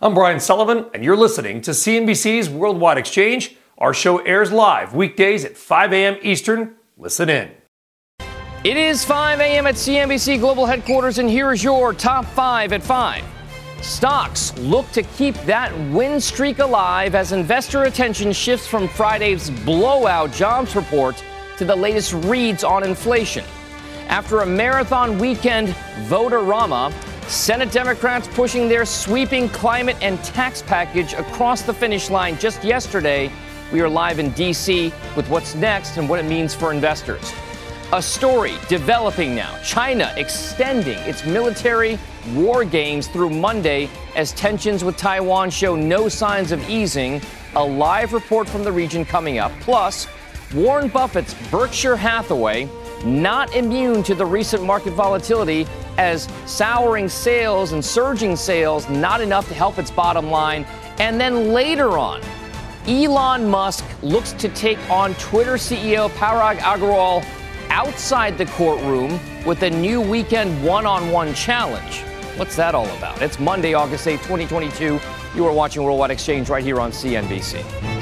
I'm Brian Sullivan, and you're listening to CNBC's Worldwide Exchange. Our show airs live weekdays at 5 a.m. Eastern. Listen in. It is 5 a.m. at CNBC Global Headquarters, and here is your top five at 5. Stocks look to keep that win streak alive as investor attention shifts from Friday's blowout jobs report to the latest reads on inflation. After a marathon weekend vote-a-rama, Senate Democrats pushing their sweeping climate and tax package across the finish line just yesterday. We are live in D.C. with what's next and what it means for investors. A story developing now China extending its military war games through Monday as tensions with Taiwan show no signs of easing. A live report from the region coming up. Plus, Warren Buffett's Berkshire Hathaway not immune to the recent market volatility as souring sales and surging sales not enough to help its bottom line. And then later on, Elon Musk looks to take on Twitter CEO Parag Agrawal outside the courtroom with a new weekend one on one challenge. What's that all about? It's Monday, August 8, 2022. You are watching Worldwide Exchange right here on CNBC.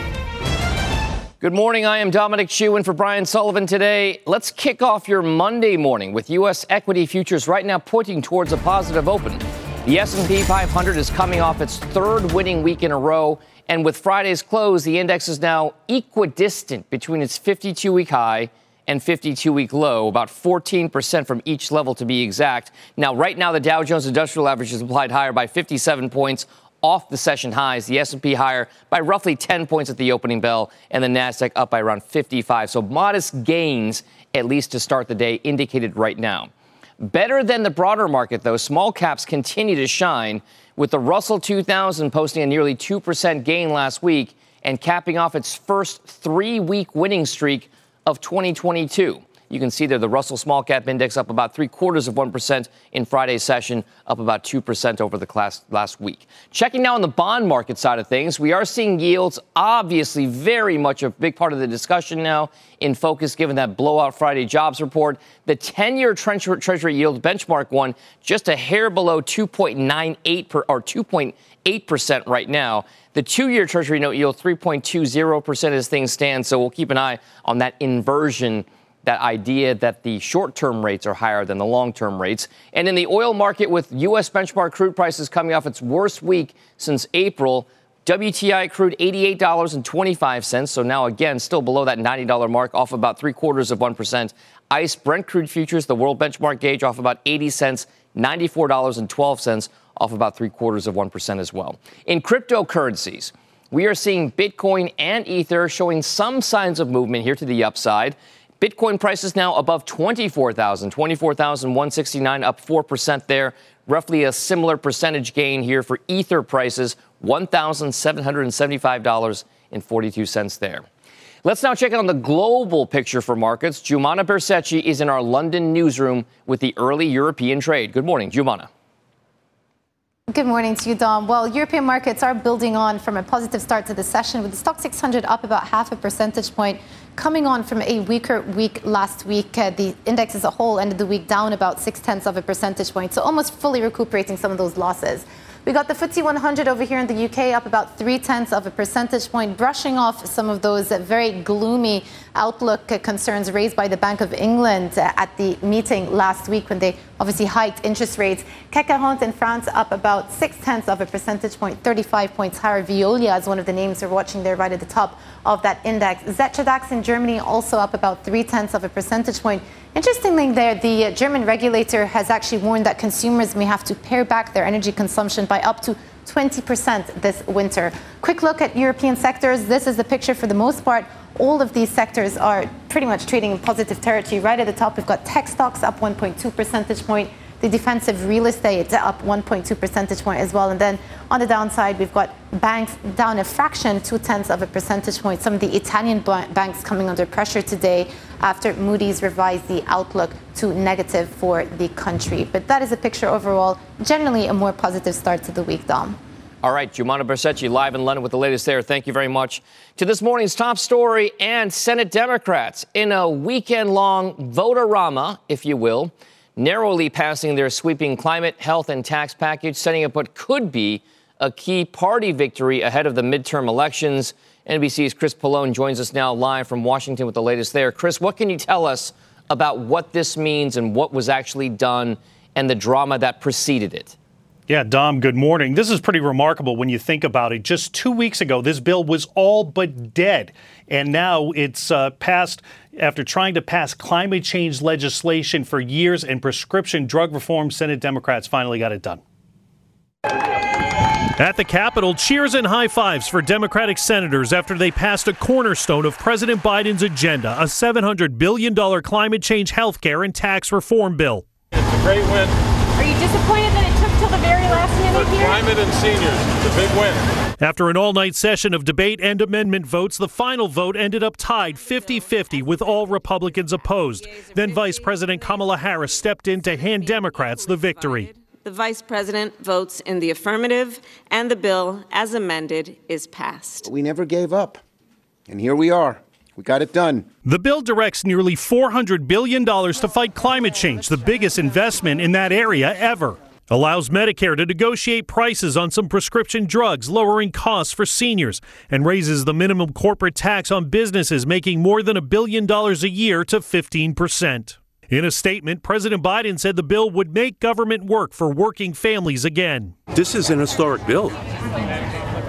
Good morning. I am Dominic Chu and for Brian Sullivan today. Let's kick off your Monday morning with U.S. equity futures right now pointing towards a positive open. The S&P 500 is coming off its third winning week in a row, and with Friday's close, the index is now equidistant between its 52-week high and 52-week low, about 14% from each level to be exact. Now, right now, the Dow Jones Industrial Average is applied higher by 57 points off the session highs. The S&P higher by roughly 10 points at the opening bell, and the Nasdaq up by around 55. So modest gains, at least to start the day, indicated right now. Better than the broader market, though, small caps continue to shine, with the Russell 2000 posting a nearly 2% gain last week and capping off its first three-week winning streak of 2022. You can see there the Russell Small Cap Index up about three quarters of 1% in Friday's session, up about 2% over the class last week. Checking now on the bond market side of things, we are seeing yields obviously very much a big part of the discussion now in focus given that blowout Friday jobs report. The 10 year Treasury yield benchmark one just a hair below 2.98 per, or 2.8% right now. The two year Treasury note yield 3.20% as things stand. So we'll keep an eye on that inversion that idea that the short term rates are higher than the long term rates. And in the oil market, with U.S. benchmark crude prices coming off its worst week since April, WTI crude $88.25, so now again still below that $90 mark, off about three quarters of 1%. ICE Brent crude futures, the world benchmark gauge, off about 80 cents, $94.12, off about three quarters of 1% as well. In cryptocurrencies, we are seeing Bitcoin and Ether showing some signs of movement here to the upside. Bitcoin prices now above 24,000, 24,169, up 4% there. Roughly a similar percentage gain here for Ether prices, $1,775.42 there. Let's now check on the global picture for markets. Joumanna Bercetche is in our London newsroom with the early European trade. Good morning, Joumanna. Good morning to you, Dom. Well, European markets are building on from a positive start to the session, with the Stoxx 600 up about half a percentage point, coming on from a weaker week last week. Uh, the index as a whole ended the week down about six tenths of a percentage point, so almost fully recuperating some of those losses. We got the FTSE 100 over here in the UK up about three tenths of a percentage point, brushing off some of those very gloomy outlook concerns raised by the Bank of England at the meeting last week when they obviously hiked interest rates. CAC 40 in France up about six tenths of a percentage point, 35 points higher. Veolia is one of the names we're watching there right at the top of that index. Xetra DAX in Germany also up about three tenths of a percentage point. Interestingly, there, the German regulator has actually warned that consumers may have to pare back their energy consumption by up to 20% this winter. Quick look at European sectors. This is the picture for the most part. All of these sectors are pretty much trading in positive territory. Right at the top, we've got tech stocks up 1.2 percentage point. The defensive real estate up 1.2 percentage point as well. And then on the downside, we've got banks down a fraction, two tenths of a percentage point. Some of the Italian banks coming under pressure today after Moody's revised the outlook to negative for the country. But that is a picture overall, generally a more positive start to the week, Dom. All right, Joumanna Bercetche live in London with the latest there. Thank you very much. To this morning's top story and Senate Democrats in a weekend long vote-a-rama, if you will, narrowly passing their sweeping climate, health, and tax package, setting up what could be a key party victory ahead of the midterm elections. NBC's Chris Pollone joins us now live from Washington with the latest there. Chris, what can you tell us about what this means and what was actually done and the drama that preceded it? Yeah, Dom, good morning. This is pretty remarkable when you think about it. Just two weeks ago, this bill was all but dead. And now it's uh, passed after trying to pass climate change legislation for years and prescription drug reform. Senate Democrats finally got it done. At the Capitol, cheers and high fives for Democratic senators after they passed a cornerstone of President Biden's agenda a $700 billion climate change, health care, and tax reform bill. It's a great win. Are you disappointed that it took till the very last minute here? Climate and seniors, the big win. After an all night session of debate and amendment votes, the final vote ended up tied 50 50 with all Republicans opposed. Then Vice President Kamala Harris stepped in to hand Democrats the victory. The Vice President votes in the affirmative, and the bill, as amended, is passed. We never gave up, and here we are. We got it done. The bill directs nearly $400 billion to fight climate change, the biggest investment in that area ever. Allows Medicare to negotiate prices on some prescription drugs, lowering costs for seniors, and raises the minimum corporate tax on businesses making more than a billion dollars a year to 15%. In a statement, President Biden said the bill would make government work for working families again. This is an historic bill.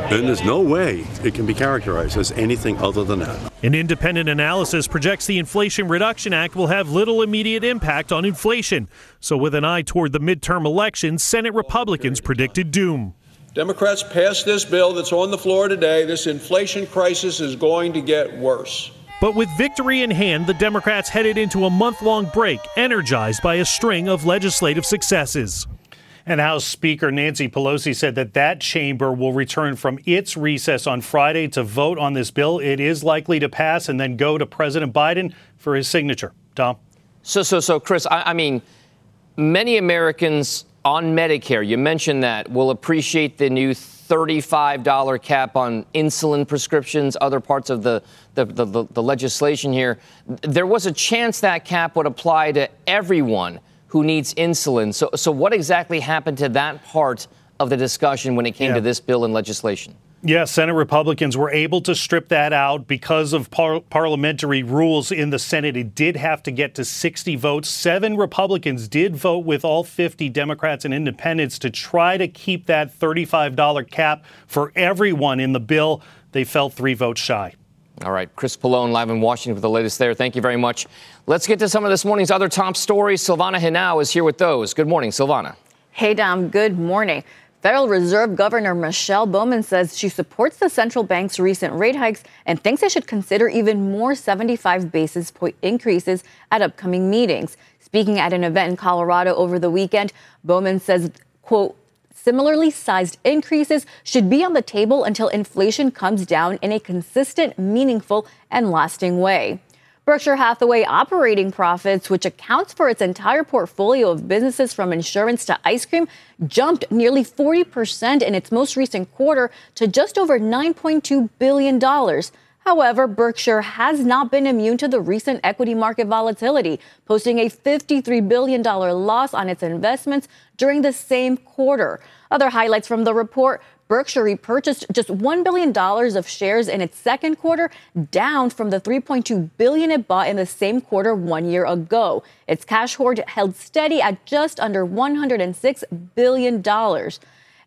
And there's no way it can be characterized as anything other than that. An independent analysis projects the Inflation Reduction Act will have little immediate impact on inflation. So, with an eye toward the midterm elections, Senate Republicans predicted doom. Democrats passed this bill that's on the floor today. This inflation crisis is going to get worse. But with victory in hand, the Democrats headed into a month long break, energized by a string of legislative successes. And House Speaker Nancy Pelosi said that that chamber will return from its recess on Friday to vote on this bill. It is likely to pass and then go to President Biden for his signature. Dom? So, so, so, Chris, I, I mean, many Americans on Medicare, you mentioned that, will appreciate the new $35 cap on insulin prescriptions, other parts of the, the, the, the, legislation here. There was a chance that cap would apply to everyone who needs insulin. So, so what exactly happened to that part of the discussion when it came yeah. to this bill and legislation? Yeah, Senate Republicans were able to strip that out because of par- parliamentary rules in the Senate. It did have to get to 60 votes. Seven Republicans did vote with all 50 Democrats and independents to try to keep that $35 cap for everyone in the bill. They fell three votes shy. All right, Chris Pollone live in Washington for the latest there. Thank you very much. Let's get to some of this morning's other top stories. Silvana Henao is here with those. Good morning, Silvana. Hey, Dom. Good morning. Federal Reserve Governor Michelle Bowman says she supports the central bank's recent rate hikes and thinks they should consider even more 75 basis point increases at upcoming meetings. Speaking at an event in Colorado over the weekend, Bowman says, quote, Similarly sized increases should be on the table until inflation comes down in a consistent, meaningful, and lasting way. Berkshire Hathaway operating profits, which accounts for its entire portfolio of businesses from insurance to ice cream, jumped nearly 40% in its most recent quarter to just over $9.2 billion. However, Berkshire has not been immune to the recent equity market volatility, posting a $53 billion loss on its investments during the same quarter. Other highlights from the report Berkshire repurchased just $1 billion of shares in its second quarter, down from the 3.2 billion it bought in the same quarter one year ago. Its cash hoard held steady at just under $106 billion.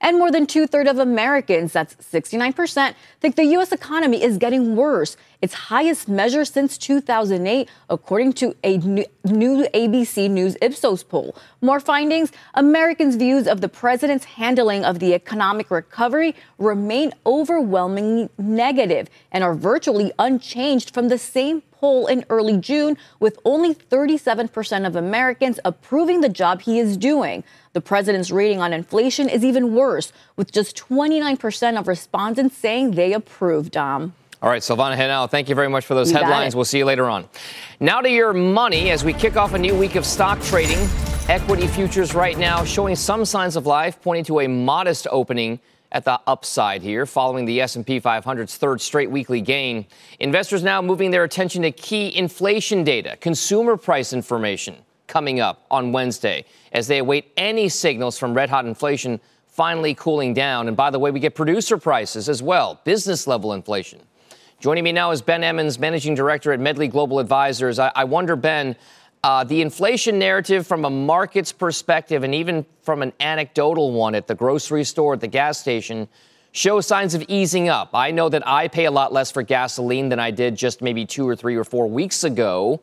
And more than two thirds of Americans, that's 69%, think the U.S. economy is getting worse, its highest measure since 2008, according to a new ABC News Ipsos poll. More findings Americans' views of the president's handling of the economic recovery remain overwhelmingly negative and are virtually unchanged from the same poll in early June, with only 37% of Americans approving the job he is doing. The president's rating on inflation is even worse, with just 29% of respondents saying they approve, Dom. All right, Silvana Henao, thank you very much for those You headlines. We'll see you later on. Now to your money as we kick off a new week of stock trading. Equity futures right now showing some signs of life, pointing to a modest opening at the upside here following the S&P 500's third straight weekly gain. Investors now moving their attention to key inflation data, consumer price information coming up on Wednesday as they await any signals from red hot inflation finally cooling down. And by the way, we get producer prices as well, business level inflation. Joining me now is Ben Emmons, Managing Director at Medley Global Advisors. I, I wonder, Ben, uh, the inflation narrative from a market's perspective and even from an anecdotal one at the grocery store, at the gas station, show signs of easing up. I know that I pay a lot less for gasoline than I did just maybe two or three or four weeks ago.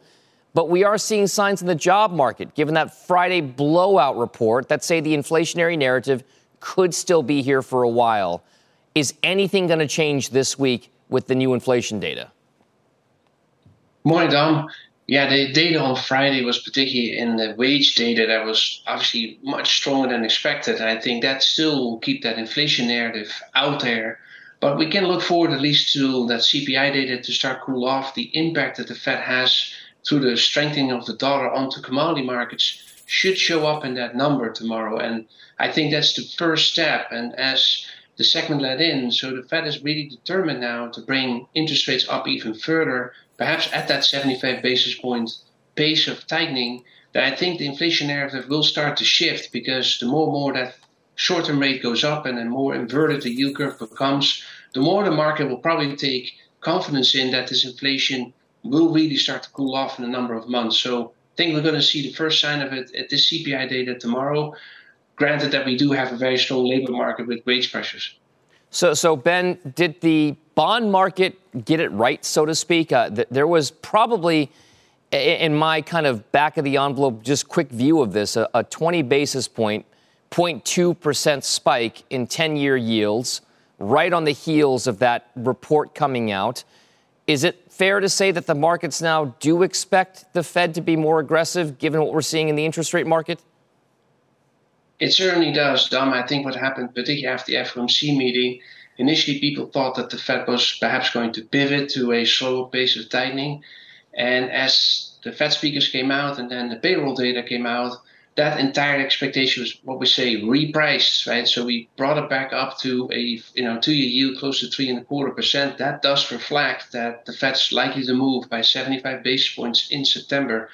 But we are seeing signs in the job market, given that Friday blowout report that say the inflationary narrative could still be here for a while. Is anything going to change this week with the new inflation data? Morning, Dom. Yeah, the data on Friday was particularly in the wage data that was obviously much stronger than expected. And I think that still will keep that inflation narrative out there. But we can look forward at least to that CPI data to start cool off. The impact that the Fed has through the strengthening of the dollar onto commodity markets should show up in that number tomorrow. And I think that's the first step. And as the segment led in, so the Fed is really determined now to bring interest rates up even further, perhaps at that 75 basis point pace of tightening, that I think the inflation narrative will start to shift because the more and more that short term rate goes up and the more inverted the yield curve becomes, the more the market will probably take confidence in that this inflation will really start to cool off in a number of months. So I think we're going to see the first sign of it at this CPI data tomorrow. Granted that we do have a very strong labor market with wage pressures. So, so Ben, did the bond market get it right, so to speak? Uh, th- there was probably, in my kind of back of the envelope, just quick view of this, a, a 20 basis point, 0.2% spike in 10 year yields, right on the heels of that report coming out. Is it fair to say that the markets now do expect the Fed to be more aggressive given what we're seeing in the interest rate market? It certainly does, Dom. I think what happened, particularly after the FOMC meeting, initially people thought that the Fed was perhaps going to pivot to a slower pace of tightening. And as the Fed speakers came out and then the payroll data came out, that entire expectation was what we say repriced, right? So we brought it back up to a you know two-year yield close to three and a quarter percent. That does reflect that the Fed's likely to move by 75 basis points in September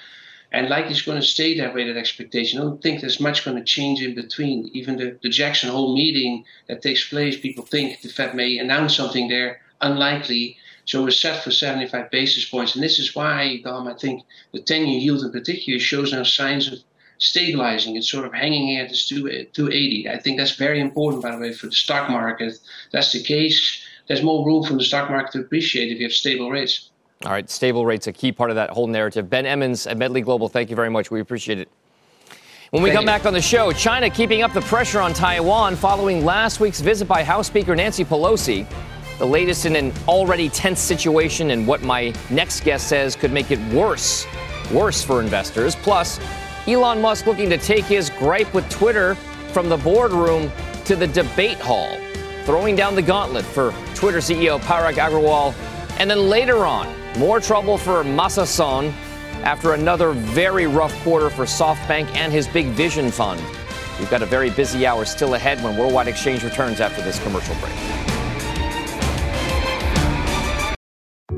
and likely is going to stay that way, that expectation. I don't think there's much going to change in between. Even the, the Jackson Hole meeting that takes place, people think the Fed may announce something there, unlikely. So we're set for 75 basis points. And this is why, Dom, I think the 10 year yield in particular shows now signs of stabilizing. It's sort of hanging at this 280. I think that's very important, by the way, for the stock market. That's the case. There's more room for the stock market to appreciate if you have stable rates. All right, stable rates a key part of that whole narrative. Ben Emmons at Medley Global, thank you very much. We appreciate it. When we Thank come you. back on the show, China keeping up the pressure on Taiwan following last week's visit by House Speaker Nancy Pelosi. The latest in an already tense situation, and what my next guest says could make it worse, worse for investors. Plus, Elon Musk looking to take his gripe with Twitter from the boardroom to the debate hall, throwing down the gauntlet for Twitter CEO Parag Agrawal. And then later on, more trouble for Masa Son after another very rough quarter for SoftBank and his big vision fund. We've got a very busy hour still ahead when Worldwide Exchange returns after this commercial break.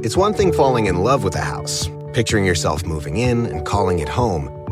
It's one thing falling in love with a house, picturing yourself moving in and calling it home,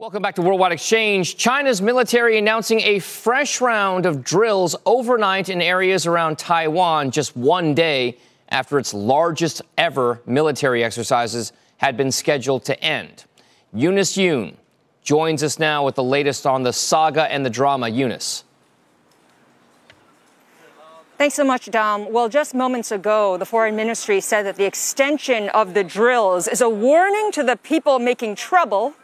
Welcome back to Worldwide Exchange. China's military announcing a fresh round of drills overnight in areas around Taiwan just one day after its largest ever military exercises had been scheduled to end. Eunice Yoon joins us now with the latest on the saga and the drama. Eunice. Thanks so much, Dom. Well, just moments ago, the foreign ministry said that the extension of the drills is a warning to the people making trouble,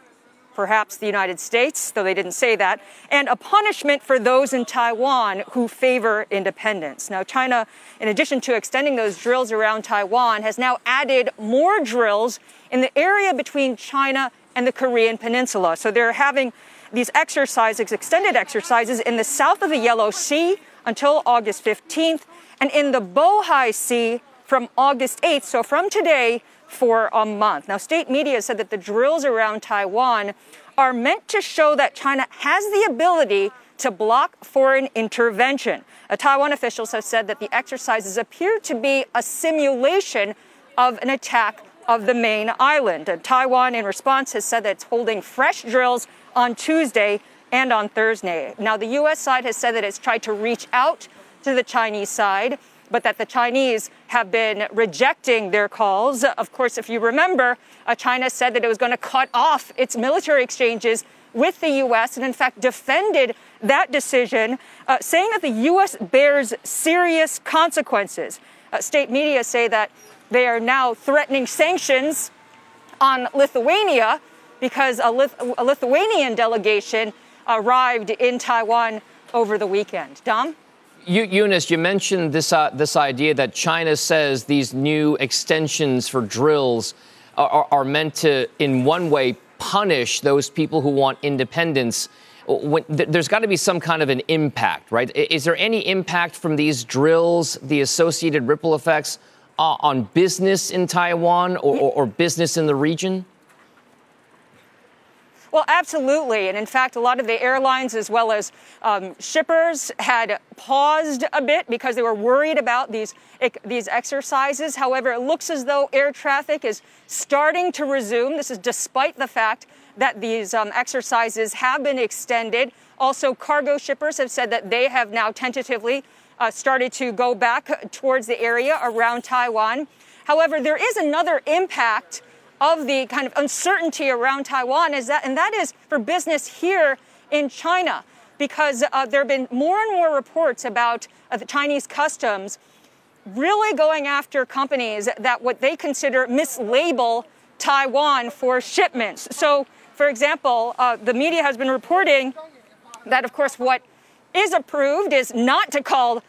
perhaps the United States, though they didn't say that, and a punishment for those in Taiwan who favor independence. Now, China, in addition to extending those drills around Taiwan, has now added more drills in the area between China and the Korean Peninsula. So they're having these exercises, extended exercises, in the south of the Yellow Sea until August 15th, and in the Bohai Sea from August 8th, so from today for a month. Now, state media said that the drills around Taiwan are meant to show that China has the ability to block foreign intervention. Taiwan officials have said that the exercises appear to be a simulation of an attack of the main island. And Taiwan, in response, has said that it's holding fresh drills on Tuesday and on Thursday. Now, the U.S. side has said that it's tried to reach out to the Chinese side, but that the Chinese have been rejecting their calls. Of course, if you remember, uh, China said that it was going to cut off its military exchanges with the U.S. and, in fact, defended that decision, uh, saying that the U.S. bears serious consequences. Uh, state media say that they are now threatening sanctions on Lithuania because a, Lith- a Lithuanian delegation arrived in Taiwan over the weekend. Dom? You, Eunice, you mentioned this, uh, this idea that China says these new extensions for drills are, are meant to, in one way, punish those people who want independence. When, th- there's got to be some kind of an impact, right? Is there any impact from these drills, the associated ripple effects uh, on business in Taiwan or, or, or business in the region? Well, absolutely. And in fact, a lot of the airlines as well as um, shippers had paused a bit because they were worried about these, these exercises. However, it looks as though air traffic is starting to resume. This is despite the fact that these um, exercises have been extended. Also, cargo shippers have said that they have now tentatively uh, started to go back towards the area around Taiwan. However, there is another impact of the kind of uncertainty around Taiwan is that, and that is for business here in China, because uh, there have been more and more reports about uh, the Chinese customs really going after companies that what they consider mislabel Taiwan for shipments. So, for example, uh, the media has been reporting that, of course, what is approved is not to call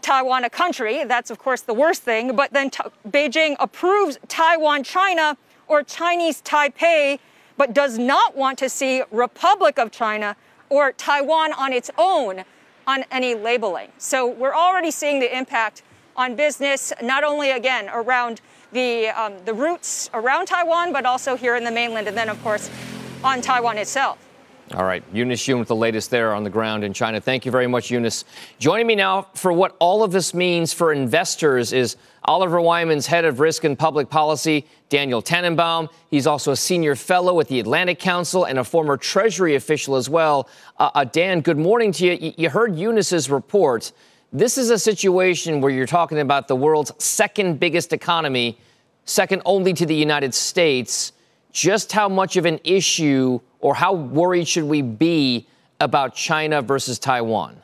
Taiwan a country. That's, of course, the worst thing. But then Beijing approves Taiwan, China or Chinese Taipei, but does not want to see Republic of China or Taiwan on its own on any labeling. So we're already seeing the impact on business, not only again around the, um, the routes around Taiwan, but also here in the mainland, and then, of course, on Taiwan itself. All right, Eunice Yoon with the latest there on the ground in China. Thank you very much, Eunice. Joining me now for what all of this means for investors is Oliver Wyman's head of risk and public policy, Daniel Tannenbaum. He's also a senior fellow at the Atlantic Council and a former Treasury official as well. Uh, uh, Dan, good morning to you. You heard Eunice's report. This is a situation where you're talking about the world's second biggest economy, second only to the United States. Just how much of an issue or how worried should we be about China versus Taiwan?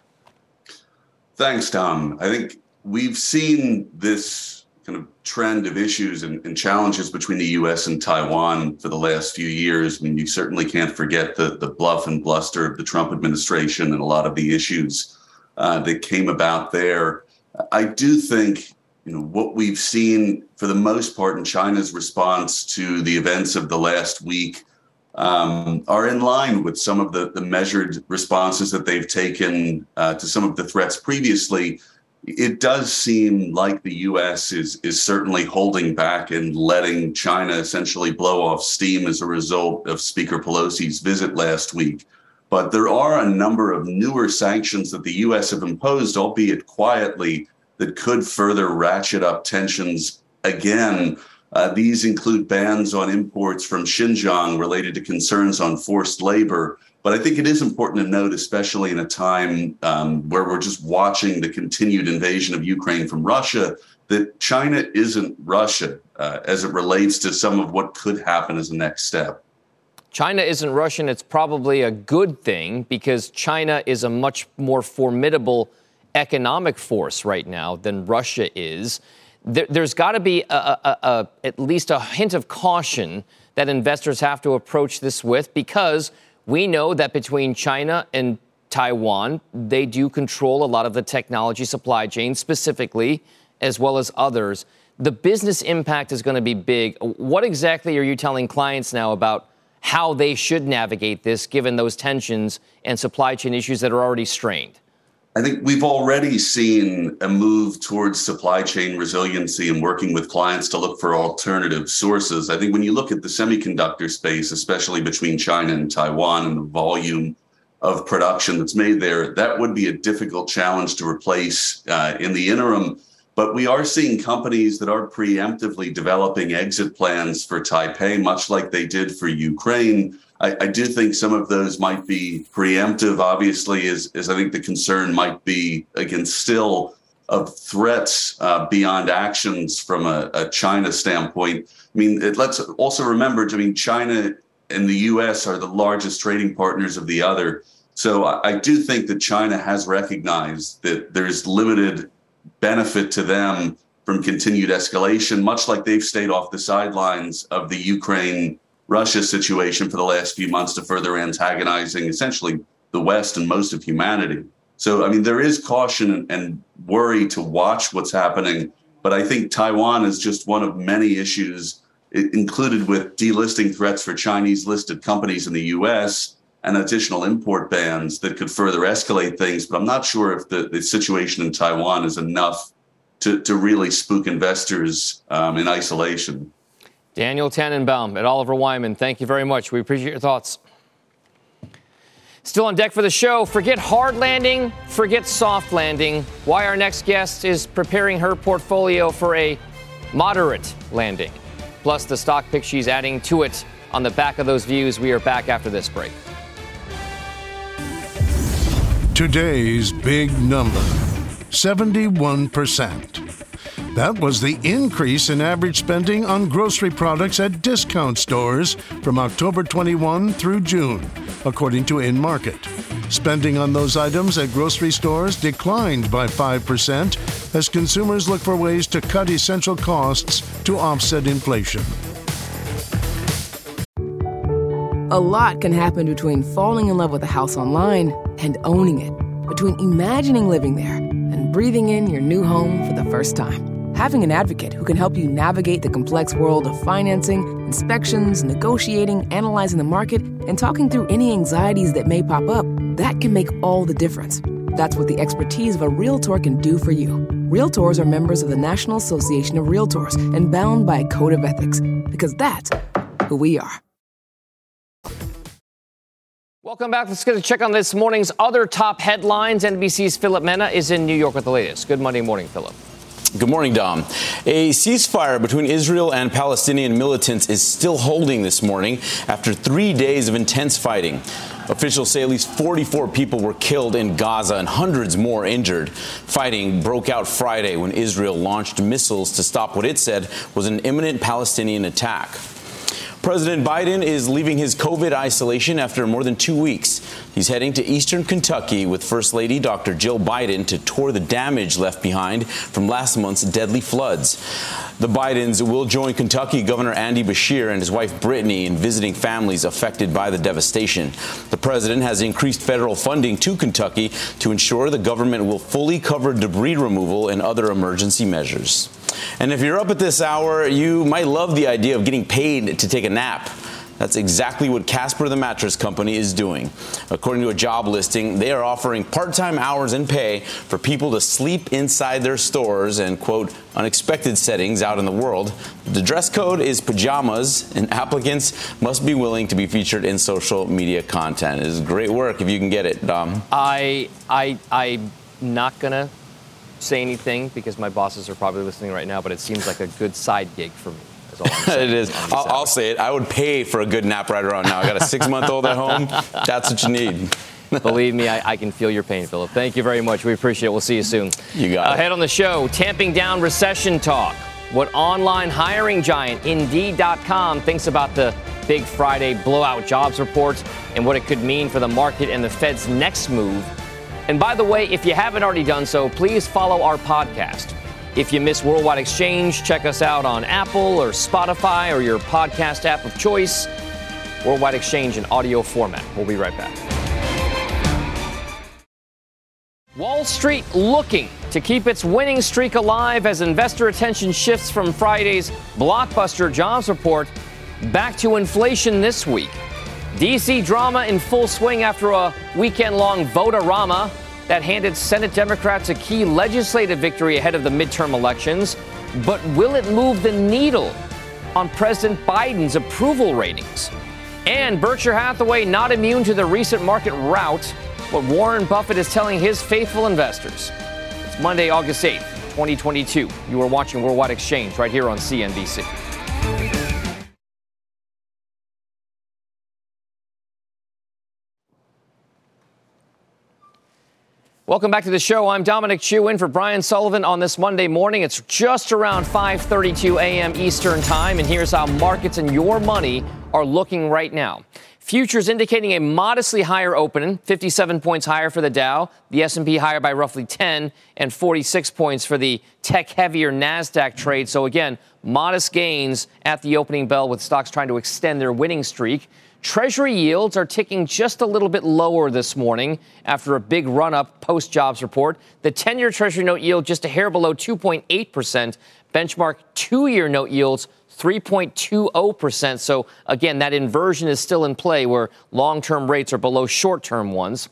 Thanks, Dom. I think we've seen this kind of trend of issues and, and, challenges between the U.S. and Taiwan for the last few years. I mean, you certainly can't forget the, the bluff and bluster of the Trump administration and a lot of the issues uh, that came about there. I do think you know what we've seen for the most part in China's response to the events of the last week um, are in line with some of the, the measured responses that they've taken uh, to some of the threats previously. It does seem like the U.S. is is certainly holding back and letting China essentially blow off steam as a result of Speaker Pelosi's visit last week. But there are a number of newer sanctions that the U.S. have imposed, albeit quietly, that could further ratchet up tensions again. Uh, these include bans on imports from Xinjiang related to concerns on forced labor, but I think it is important to note, especially in a time um, where we're just watching the continued invasion of Ukraine from Russia, that China isn't Russia uh, as it relates to some of what could happen as a next step. China isn't Russian. It's probably a good thing because China is a much more formidable economic force right now than Russia is. There, has got to be a, a, a, at least a hint of caution that investors have to approach this with because we know that between China and Taiwan, they do control a lot of the technology supply chain, specifically, as well as others. The business impact is going to be big. What exactly are you telling clients now about how they should navigate this, given those tensions and supply chain issues that are already strained? I think we've already seen a move towards supply chain resiliency and working with clients to look for alternative sources. I think when you look at the semiconductor space, especially between China and Taiwan and the volume of production that's made there, that would be a difficult challenge to replace uh, in the interim. But we are seeing companies that are preemptively developing exit plans for Taipei, much like they did for Ukraine I, I, do think some of those might be preemptive, obviously, as, as I think the concern might be, again, still of threats uh, beyond actions from a, a, China standpoint. I mean, it, let's also remember, I mean, China and the US are the largest trading partners of the other. So I, I do think that China has recognized that there's limited benefit to them from continued escalation, much like they've stayed off the sidelines of the Ukraine Russia situation for the last few months to further antagonizing essentially the West and most of humanity. So, I mean, there is caution and worry to watch what's happening. But I think Taiwan is just one of many issues included with delisting threats for Chinese listed companies in the US and additional import bans that could further escalate things. But I'm not sure if the, the situation in Taiwan is enough to, to really spook investors um, in isolation. Daniel Tannenbaum at Oliver Wyman, thank you very much. We appreciate your thoughts. Still on deck for the show, forget hard landing, forget soft landing. Why our next guest is preparing her portfolio for a moderate landing. Plus, the stock pick she's adding to it on the back of those views. We are back after this break. Today's big number 71%. That was the increase in average spending on grocery products at discount stores from October 21 through June, according to InMarket. Spending on those items at grocery stores declined by 5% as consumers look for ways to cut essential costs to offset inflation. A lot can happen between falling in love with a house online and owning it, between imagining living there and breathing in your new home for the first time. Having an advocate who can help you navigate the complex world of financing, inspections, negotiating, analyzing the market, and talking through any anxieties that may pop up, that can make all the difference. That's what the expertise of a Realtor can do for you. Realtors are members of the National Association of Realtors and bound by a code of ethics, because that's who we are. Welcome back. Let's get a check on this morning's other top headlines. NBC's Philip Mena is in New York with the latest. Good Monday morning, Philip. Good morning, Dom. A ceasefire between Israel and Palestinian militants is still holding this morning after three days of intense fighting. Officials say at least 44 people were killed in Gaza and hundreds more injured. Fighting broke out Friday when Israel launched missiles to stop what it said was an imminent Palestinian attack. President Biden is leaving his COVID isolation after more than two weeks. He's heading to eastern Kentucky with First Lady Dr. Jill Biden to tour the damage left behind from last month's deadly floods. The Bidens will join Kentucky Governor Andy Beshear and his wife Brittany in visiting families affected by the devastation. The president has increased federal funding to Kentucky to ensure the government will fully cover debris removal and other emergency measures. And if you're up at this hour, you might love the idea of getting paid to take a nap. That's exactly what Casper the Mattress Company is doing. According to a job listing, they are offering part time hours and pay for people to sleep inside their stores and, quote, unexpected settings out in the world. The dress code is pajamas, and applicants must be willing to be featured in social media content. It is great work if you can get it, Dom. I, I, I'm not going to say anything because my bosses are probably listening right now, but it seems like a good side gig for me. it is. I'll, I'll, say it. I would pay for a good nap right around now. I got a six month old at home. That's what you need. Believe me, I, I, can feel your pain, Philip. Thank you very much. We appreciate it. We'll see you soon. You got Ahead on the show, tamping down recession talk. What online hiring giant Indeed.com thinks about the big Friday blowout jobs report and what it could mean for the market and the Fed's next move. And by the way, if you haven't already done so, please follow our podcast. If you miss Worldwide Exchange, check us out on Apple or Spotify or your podcast app of choice. Worldwide Exchange in audio format. We'll be right back. Wall Street looking to keep its winning streak alive as investor attention shifts from Friday's blockbuster jobs report back to inflation this week. DC drama in full swing after a weekend long vote-a-rama that handed Senate Democrats a key legislative victory ahead of the midterm elections. But will it move the needle on President Biden's approval ratings? And Berkshire Hathaway not immune to the recent market rout, what Warren Buffett is telling his faithful investors. It's Monday, August 8th, 2022. You are watching Worldwide Exchange right here on CNBC. Welcome back to the show. I'm Dominic Chu in for Brian Sullivan on this Monday morning. It's just around 5:32 a.m. Eastern Time and here's how markets and your money are looking right now. Futures indicating a modestly higher opening, 57 points higher for the Dow, the S&P higher by roughly 10 and 46 points for the tech-heavier Nasdaq trade. So again, modest gains at the opening bell with stocks trying to extend their winning streak. Treasury yields are ticking just a little bit lower this morning after a big run up post jobs report. The 10 year Treasury note yield just a hair below 2.8%. Benchmark two year note yields 3.20%. So again, that inversion is still in play where long term rates are below short term ones.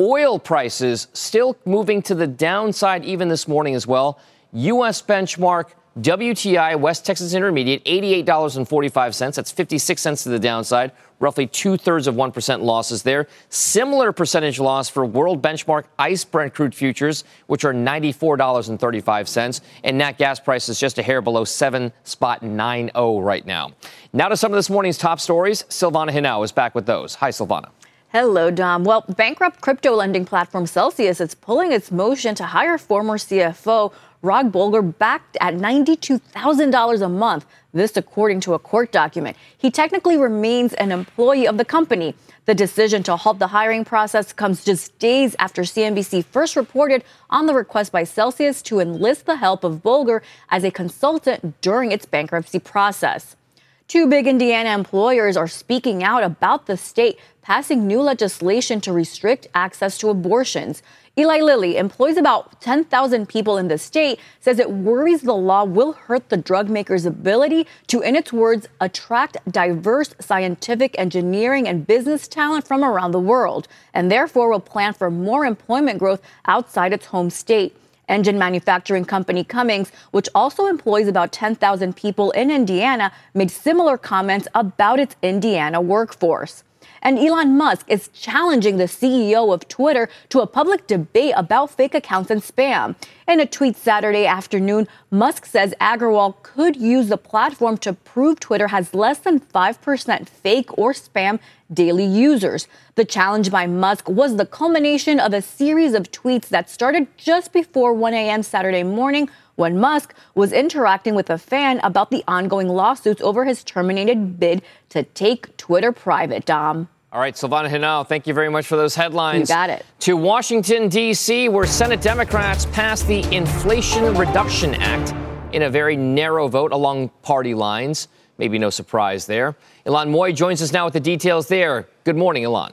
Oil prices still moving to the downside even this morning as well. U.S. benchmark WTI West Texas Intermediate, $88.45. That's 56 cents to the downside, roughly two thirds of 1% losses there. Similar percentage loss for world benchmark ICE Brent crude futures, which are $94.35. And nat gas prices just a hair below 7 spot 90 right now. Now to some of this morning's top stories. Silvana Henao is back with those. Hi, Silvana. Hello, Dom. Well, bankrupt crypto lending platform Celsius is pulling its motion to hire former CFO Rod Bolger backed at $92,000 a month. This, according to a court document. He technically remains an employee of the company. The decision to halt the hiring process comes just days after CNBC first reported on the request by Celsius to enlist the help of Bolger as a consultant during its bankruptcy process. Two big Indiana employers are speaking out about the state passing new legislation to restrict access to abortions. Eli Lilly employs about 10,000 people in the state, says it worries the law will hurt the drug maker's ability to, in its words, attract diverse scientific, engineering, and business talent from around the world, and therefore will plan for more employment growth outside its home state. Engine manufacturing company Cummins, which also employs about 10,000 people in Indiana, made similar comments about its Indiana workforce. And Elon Musk is challenging the CEO of Twitter to a public debate about fake accounts and spam. In a tweet Saturday afternoon, Musk says Agrawal could use the platform to prove Twitter has less than 5% fake or spam daily users. The challenge by Musk was the culmination of a series of tweets that started just before 1 a.m. Saturday morning when Musk was interacting with a fan about the ongoing lawsuits over his terminated bid to take Twitter private, Dom. All right, Silvana Henao, thank you very much for those headlines. You got it. To Washington, D.C., where Senate Democrats passed the Inflation Reduction Act in a very narrow vote along party lines. Maybe no surprise there. Ylan Mui joins us now with the details there. Good morning, Ylan.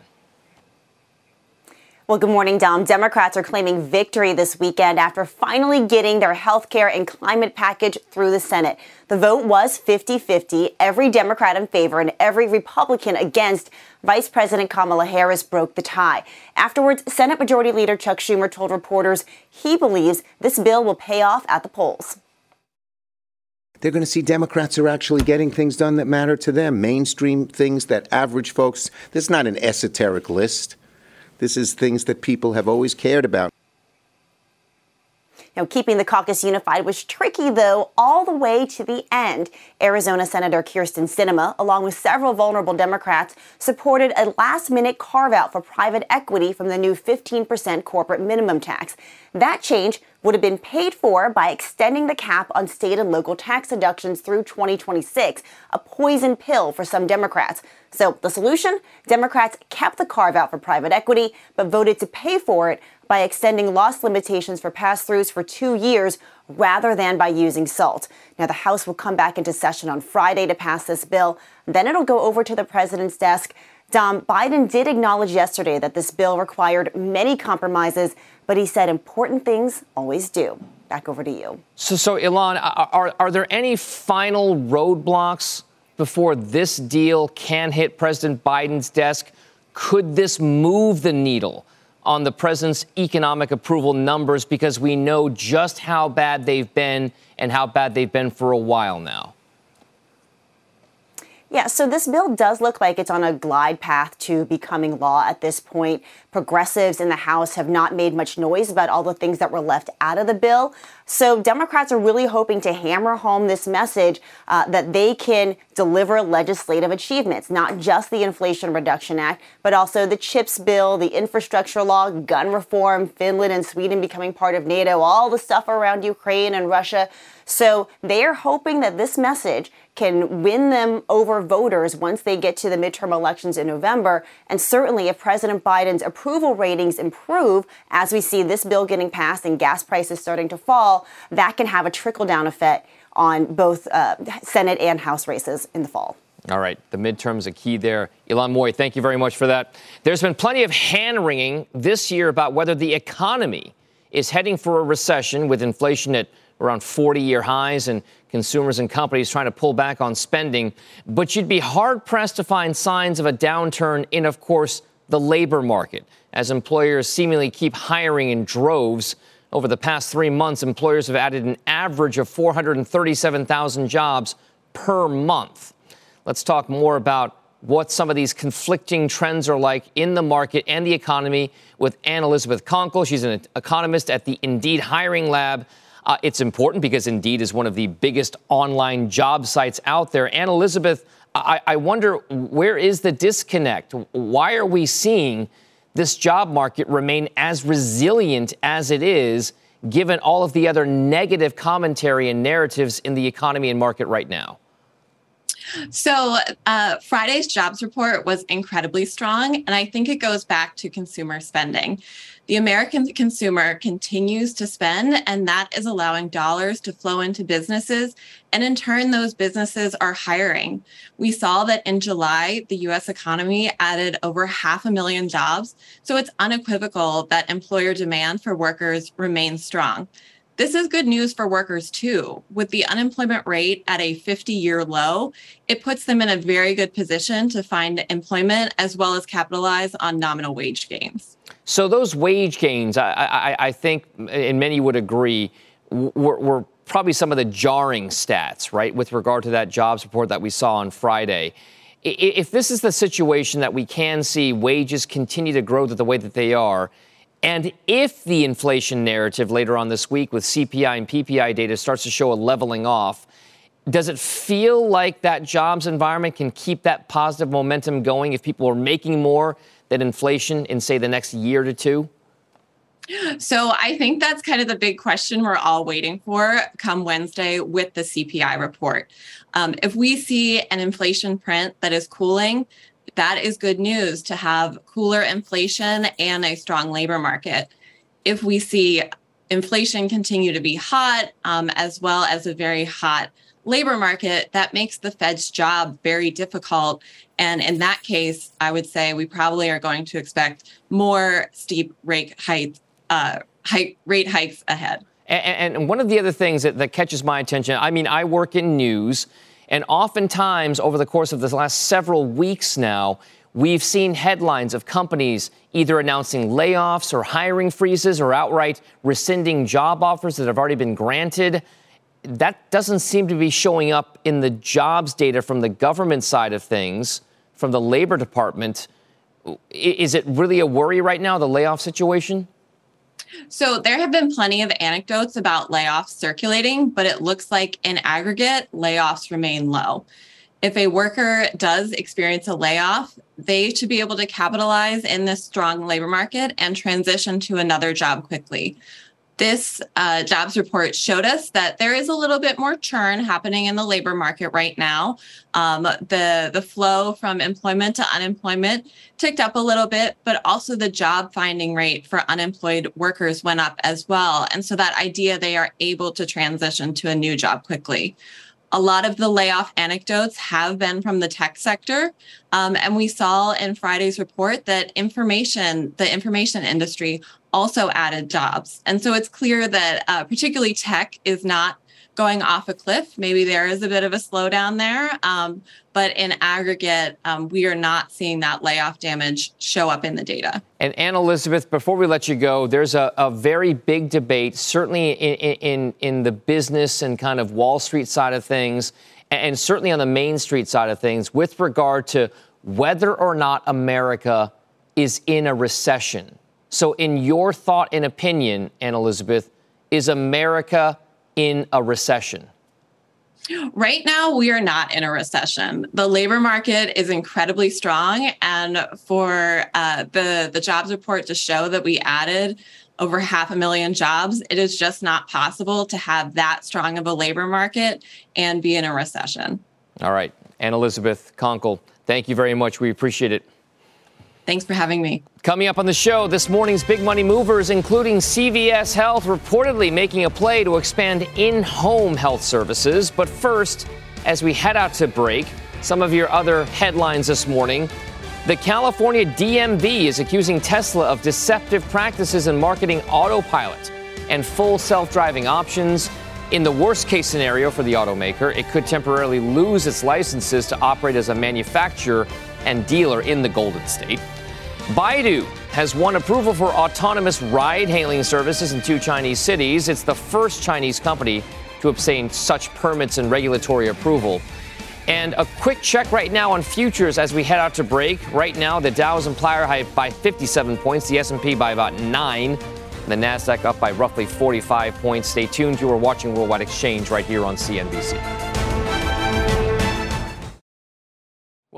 Well, good morning, Dom. Democrats are claiming victory this weekend after finally getting their health care and climate package through the Senate. The vote was 50 50. Every Democrat in favor and every Republican against. Vice President Kamala Harris broke the tie. Afterwards, Senate Majority Leader Chuck Schumer told reporters he believes this bill will pay off at the polls. They're going to see Democrats are actually getting things done that matter to them, mainstream things that average folks. This is not an esoteric list. This is things that people have always cared about. Now, keeping the caucus unified was tricky, though, all the way to the end. Arizona Senator Kyrsten Sinema, along with several vulnerable Democrats, supported a last minute carve out for private equity from the new 15% corporate minimum tax. That change would have been paid for by extending the cap on state and local tax deductions through 2026, a poison pill for some Democrats. So the solution? Democrats kept the carve out for private equity, but voted to pay for it by extending loss limitations for pass throughs for two years rather than by using SALT. Now, the House will come back into session on Friday to pass this bill. Then it'll go over to the president's desk. Dom, Biden did acknowledge yesterday that this bill required many compromises, but he said important things always do. Back over to you. So, so Ylan, are, are there any final roadblocks before this deal can hit President Biden's desk? Could this move the needle on the president's economic approval numbers because we know just how bad they've been and how bad they've been for a while now? Yeah, so this bill does look like it's on a glide path to becoming law at this point. Progressives in the House have not made much noise about all the things that were left out of the bill. So Democrats are really hoping to hammer home this message uh, that they can deliver legislative achievements, not just the Inflation Reduction Act, but also the CHIPS bill, the infrastructure law, gun reform, Finland and Sweden becoming part of NATO, all the stuff around Ukraine and Russia. So they are hoping that this message can win them over voters once they get to the midterm elections in November. And certainly, if President Biden's approval ratings improve, as we see this bill getting passed and gas prices starting to fall, that can have a trickle down effect on both uh, Senate and House races in the fall. All right, the midterms a key there. Ylan Mui, thank you very much for that. There's been plenty of hand wringing this year about whether the economy is heading for a recession with inflation at around 40 year highs and consumers and companies trying to pull back on spending. But you'd be hard pressed to find signs of a downturn in, of course, the labor market as employers seemingly keep hiring in droves. Over the past three months, employers have added an average of 437,000 jobs per month. Let's talk more about what some of these conflicting trends are like in the market and the economy with Anne Elizabeth Konkel. She's an economist at the Indeed Hiring Lab. Uh, it's important because Indeed is one of the biggest online job sites out there. And Elizabeth, I, I wonder where is the disconnect? Why are we seeing this job market remain as resilient as it is, given all of the other negative commentary and narratives in the economy and market right now? So, uh, Friday's jobs report was incredibly strong, and I think it goes back to consumer spending. The American consumer continues to spend, and that is allowing dollars to flow into businesses. And in turn, those businesses are hiring. We saw that in July, the US economy added over half a million jobs. So it's unequivocal that employer demand for workers remains strong. This is good news for workers too. With the unemployment rate at a 50 year low, it puts them in a very good position to find employment as well as capitalize on nominal wage gains. So, those wage gains, I, I, I think, and many would agree, were, were probably some of the jarring stats, right, with regard to that jobs report that we saw on Friday. If this is the situation that we can see wages continue to grow the way that they are, and if the inflation narrative later on this week with CPI and PPI data starts to show a leveling off, does it feel like that jobs environment can keep that positive momentum going if people are making more than inflation in, say, the next year to two? So I think that's kind of the big question we're all waiting for come Wednesday with the CPI report. Um, if we see an inflation print that is cooling, that is good news to have cooler inflation and a strong labor market. If we see inflation continue to be hot, um, as well as a very hot labor market, that makes the Fed's job very difficult. And in that case, I would say we probably are going to expect more steep rate hikes, uh, rate hikes ahead. And, and, one of the other things that, that catches my attention, I mean, I work in news, and oftentimes over the course of the last several weeks now, we've seen headlines of companies either announcing layoffs or hiring freezes or outright rescinding job offers that have already been granted that doesn't seem to be showing up in the jobs data from the government side of things, from the Labor Department. Is it really a worry right now, the layoff situation? So there have been plenty of anecdotes about layoffs circulating, but it looks like in aggregate, layoffs remain low. If a worker does experience a layoff, they should be able to capitalize in this strong labor market and transition to another job quickly this uh, jobs report showed us that there is a little bit more churn happening in the labor market right now. Um, the the flow from employment to unemployment ticked up a little bit, but also the job finding rate for unemployed workers went up as well. And so that idea they are able to transition to a new job quickly. A lot of the layoff anecdotes have been from the tech sector. Um, and we saw in Friday's report that information, the information industry also added jobs. And so it's clear that uh, particularly tech is not going off a cliff. Maybe there is a bit of a slowdown there. Um, but in aggregate, um, we are not seeing that layoff damage show up in the data. And Anne Elizabeth, before we let you go, there's a, a very big debate, certainly in, in, in the business and kind of Wall Street side of things, and certainly on the Main Street side of things, with regard to whether or not America is in a recession. So, in your thought and opinion, Anne Elizabeth, is America in a recession? Right now, we are not in a recession. The labor market is incredibly strong, and for uh, the the jobs report to show that we added over half a million jobs, it is just not possible to have that strong of a labor market and be in a recession. All right, Anne Elizabeth Konkel, thank you very much. We appreciate it. Thanks for having me. Coming up on the show, this morning's big money movers, including CVS Health, reportedly making a play to expand in home health services. But first, as we head out to break, some of your other headlines this morning. The California DMV is accusing Tesla of deceptive practices in marketing autopilot and full self driving options. In the worst case scenario for the automaker, it could temporarily lose its licenses to operate as a manufacturer and dealer in the Golden State. Baidu has won approval for autonomous ride hailing services in two Chinese cities. It's the first Chinese company to obtain such permits and regulatory approval. And a quick check right now on futures as we head out to break. Right now, the Dow is implied high by 57 points, the S&P by about 9, the Nasdaq up by roughly 45 points. Stay tuned. You are watching Worldwide Exchange right here on CNBC.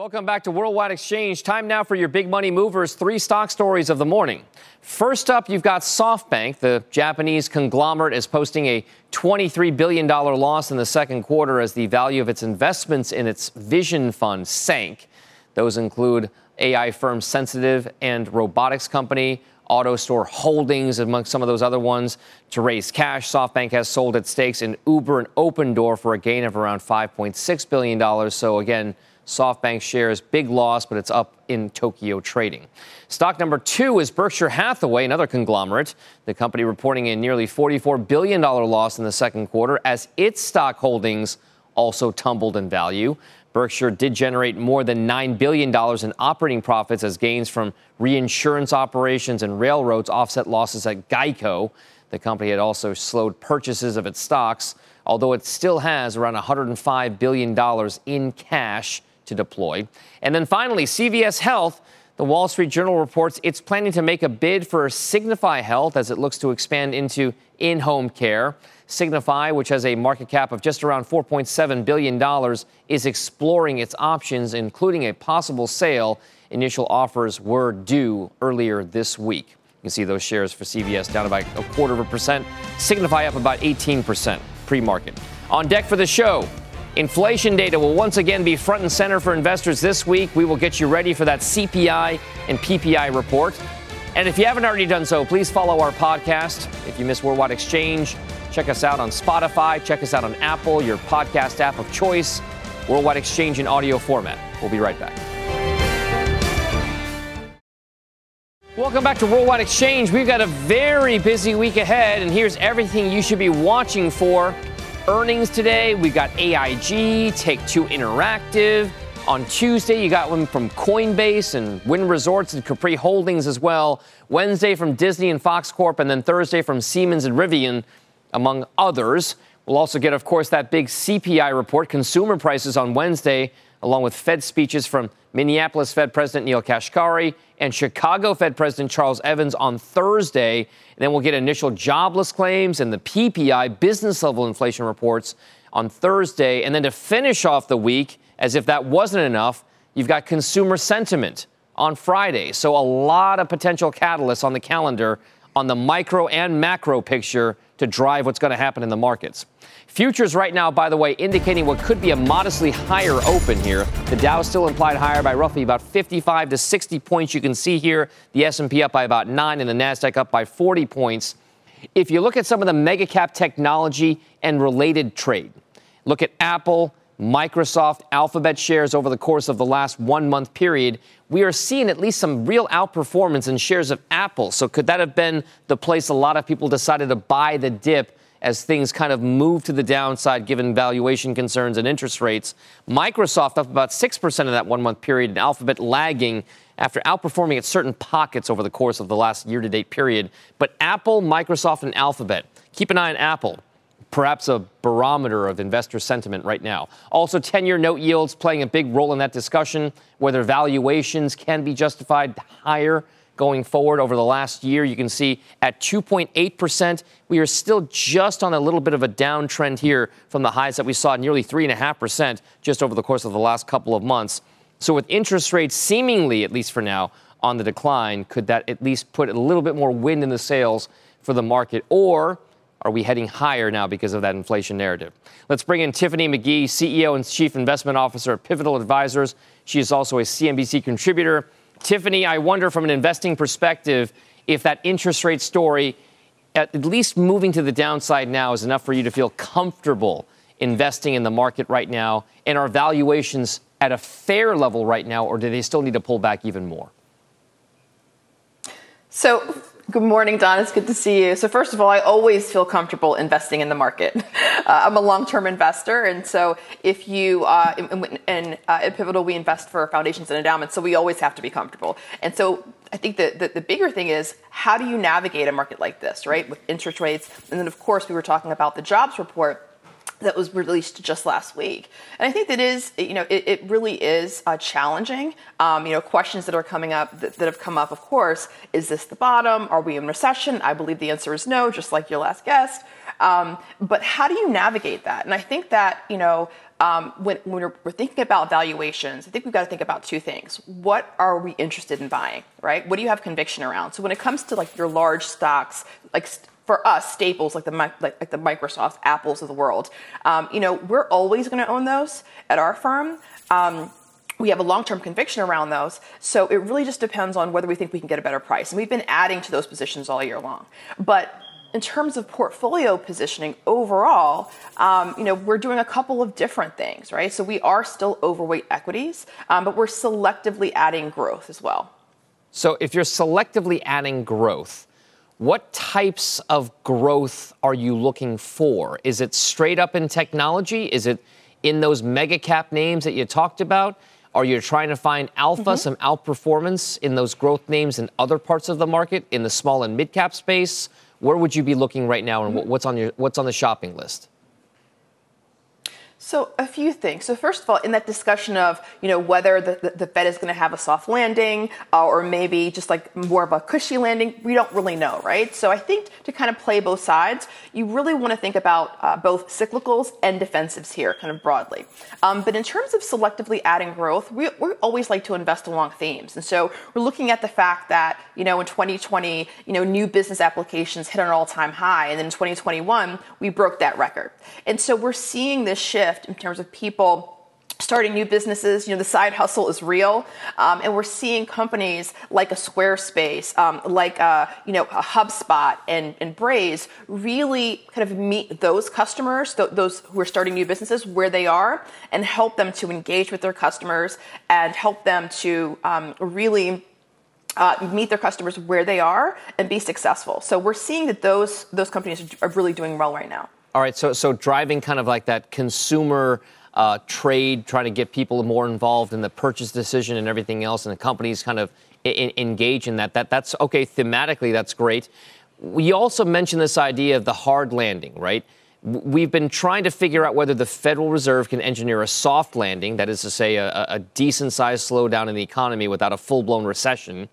Welcome back to Worldwide Exchange. Time now for your big money movers. Three stock stories of the morning. First up, you've got SoftBank. The Japanese conglomerate is posting a $23 billion loss in the second quarter as the value of its investments in its Vision Fund sank. Those include AI firm SenseTime and robotics company AutoStore Holdings, among some of those other ones. To raise cash, SoftBank has sold its stakes in Uber and Opendoor for a gain of around $5.6 billion. So, again, SoftBank shares, big loss, but it's up in Tokyo trading. Stock number two is Berkshire Hathaway, another conglomerate. The company reporting a nearly $44 billion loss in the second quarter as its stock holdings also tumbled in value. Berkshire did generate more than $9 billion in operating profits as gains from reinsurance operations and railroads offset losses at Geico. The company had also slowed purchases of its stocks, although it still has around $105 billion in cash to deploy. And then finally, CVS Health. The Wall Street Journal reports it's planning to make a bid for Signify Health as it looks to expand into in home care. Signify, which has a market cap of just around $4.7 billion, is exploring its options, including a possible sale. Initial offers were due earlier this week. You can see those shares for CVS down about a quarter of a percent, Signify up about 18% pre market. On deck for the show, Inflation data will once again be front and center for investors this week. We will get you ready for that CPI and PPI report. And if you haven't already done so, please follow our podcast. If you miss Worldwide Exchange, Check us out on Spotify. Check us out on Apple, your podcast app of choice. Worldwide Exchange in audio format. We'll be right back. Welcome back to Worldwide Exchange. We've got a very busy week ahead, and here's everything you should be watching for. Earnings today, we got AIG, Take Two Interactive. On Tuesday, you got one from Coinbase and Wynn Resorts and Capri Holdings as well. Wednesday from Disney and Fox Corp, and then Thursday from Siemens and Rivian, among others. We'll also get, of course, that big CPI report, consumer prices on Wednesday, along with Fed speeches from Minneapolis Fed President Neel Kashkari and Chicago Fed President Charles Evans on Thursday. And then we'll get initial jobless claims and the PPI business level inflation reports on Thursday. And then to finish off the week, as if that wasn't enough, you've got consumer sentiment on Friday. So a lot of potential catalysts on the calendar on the micro and macro picture to drive what's going to happen in the markets. Futures right now, by the way, indicating what could be a modestly higher open here. The Dow still implied higher by roughly about 55 to 60 points. You can see here the S&P up by about 9 and the Nasdaq up by 40 points. If you look at some of the mega cap technology and related trade, look at Apple, Microsoft, Alphabet shares over the course of the last one month period, we are seeing at least some real outperformance in shares of Apple. So, could that have been the place a lot of people decided to buy the dip as things kind of move to the downside given valuation concerns and interest rates? Microsoft up about 6% of that one month period, and Alphabet lagging after outperforming at certain pockets over the course of the last year to date period. But Apple, Microsoft, and Alphabet, keep an eye on Apple perhaps a barometer of investor sentiment right now. Also, 10 year note yields playing a big role in that discussion, whether valuations can be justified higher going forward over the last year. You can see at 2.8%, we are still just on a little bit of a downtrend here from the highs that we saw nearly 3.5% just over the course of the last couple of months. So, with interest rates seemingly, at least for now, on the decline, could that at least put a little bit more wind in the sails for the market? Or are we heading higher now because of that inflation narrative? Let's bring in Tiffany McGhee, CEO and Chief Investment Officer of Pivotal Advisors. She is also a CNBC contributor. Tiffany, I wonder from an investing perspective if that interest rate story, at least moving to the downside now, is enough for you to feel comfortable investing in the market right now. And are valuations at a fair level right now, or do they still need to pull back even more? So, Good morning, Dom. It's good to see you. So, first of all, I always feel comfortable investing in the market. Uh, I'm a long term investor. And so, if you, uh, and uh, at Pivotal, we invest for foundations and endowments. So, we always have to be comfortable. And so, I think the, the, the, bigger thing is how do you navigate a market like this, right? With interest rates. And then, of course, we were talking about the jobs report that was released just last week. And I think that is, you know, it, it really is uh, challenging. Um, you know, questions that are coming up that, that, have come up, of course, is this the bottom? Are we in recession? I believe the answer is no, just like your last guest. Um, but how do you navigate that? And I think that, you know, um, when, when we're, we're, thinking about valuations, I think we've got to think about two things. What are we interested in buying, right? What do you have conviction around? So when it comes to like your large stocks, like for us staples like the like, like the Microsoft, Apples of the world. Um, you know, we're always going to own those at our firm. Um, we have a long-term conviction around those, so it really just depends on whether we think we can get a better price. And we've been adding to those positions all year long. But in terms of portfolio positioning overall, um, you know, we're doing a couple of different things, right? So we are still overweight equities, um, but we're selectively adding growth as well. So if you're selectively adding growth, what types of growth are you looking for? Is it straight up in technology? Is it in those mega cap names that you talked about? Are you trying to find alpha, mm-hmm. some outperformance in those growth names in other parts of the market, in the small and mid cap space? Where would you be looking right now, and mm-hmm. what's on your what's on the shopping list? So a few things. So first of all, in that discussion of you know whether the, the, the Fed is going to have a soft landing uh, or maybe just like more of a cushy landing, we don't really know, right? So I think to kind of play both sides, you really want to think about uh, both cyclicals and defensives here, kind of broadly. Um, but in terms of selectively adding growth, we, we always like to invest along themes, and so we're looking at the fact that you know in 2020, you know new business applications hit an all-time high, and then in 2021 we broke that record, and so we're seeing this shift shift in terms of people starting new businesses. You know, the side hustle is real, um, and we're seeing companies like a Squarespace, um, like a, uh, you know a HubSpot and, and Braze really kind of meet those customers, th- those who are starting new businesses, where they are, and help them to engage with their customers and help them to um, really. Uh, meet their customers where they are and be successful. So we're seeing that those those companies are really doing well right now. All right, so so driving kind of like that consumer uh, trade, trying to get people more involved in the purchase decision and everything else, and the companies kind of in, engage in that. That that's okay thematically. That's great. We also mentioned this idea of the hard landing, right? We've been trying to figure out whether the Federal Reserve can engineer a soft landing, that is to say, a, a decent sized slowdown in the economy without a full blown recession.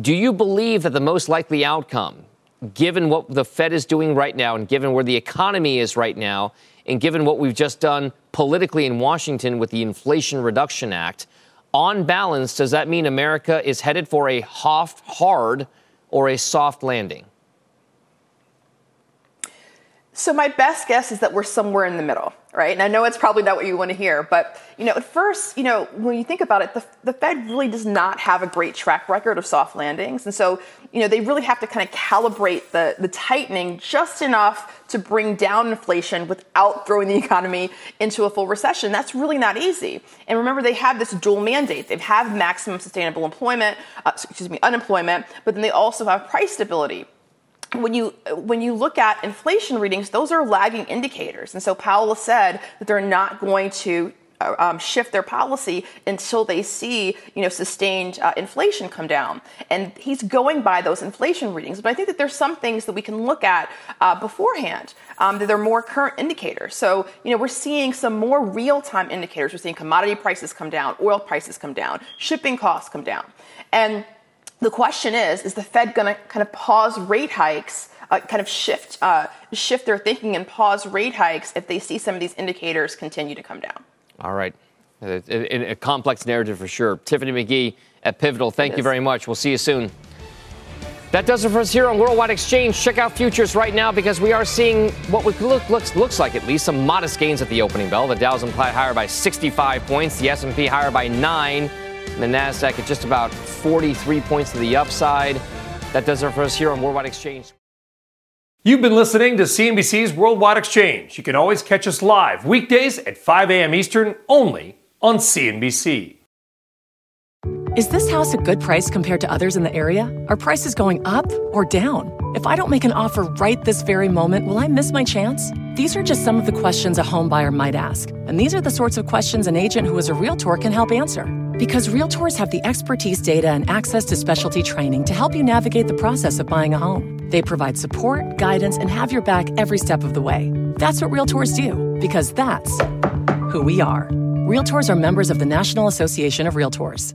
Do you believe that the most likely outcome, given what the Fed is doing right now and given where the economy is right now, and given what we've just done politically in Washington with the Inflation Reduction Act, on balance, does that mean America is headed for a hard or a soft landing? So my best guess is that we're somewhere in the middle, right? And I know it's probably not what you want to hear, but you know, at first, you know, when you think about it, the, the Fed really does not have a great track record of soft landings, and so you know they really have to kind of calibrate the the tightening just enough to bring down inflation without throwing the economy into a full recession. That's really not easy. And remember, they have this dual mandate. They have maximum sustainable employment, uh, excuse me, unemployment, but then they also have price stability when you when you look at inflation readings, those are lagging indicators, and so Powell said that they're not going to uh, um, shift their policy until they see you know sustained uh, inflation come down. And he's going by those inflation readings. But I think that there's some things that we can look at uh, beforehand um, that are more current indicators. So you know we're seeing some more real time indicators. We're seeing commodity prices come down, oil prices come down, shipping costs come down, and the question is, is the Fed going to kind of pause rate hikes, uh, kind of shift uh, shift their thinking and pause rate hikes if they see some of these indicators continue to come down? All right. A, a complex narrative for sure. Tiffany McGhee at Pivotal, thank you very much. We'll see you soon. That does it for us here on Worldwide Exchange. Check out futures right now because we are seeing what look, looks, looks like at least some modest gains at the opening bell. The Dow's implied higher by 65 points, the S&P higher by 9 and the NASDAQ at just about 43 points to the upside. That does it for us here on Worldwide Exchange. You've been listening to CNBC's Worldwide Exchange. You can always catch us live weekdays at 5 a.m. Eastern only on CNBC. Is this house a good price compared to others in the area? Are prices going up or down? If I don't make an offer right this very moment, will I miss my chance? These are just some of the questions a home buyer might ask. And these are the sorts of questions an agent who is a realtor can help answer. Because realtors have the expertise, data, and access to specialty training to help you navigate the process of buying a home. They provide support, guidance, and have your back every step of the way. That's what realtors do, because that's who we are. Realtors are members of the National Association of Realtors.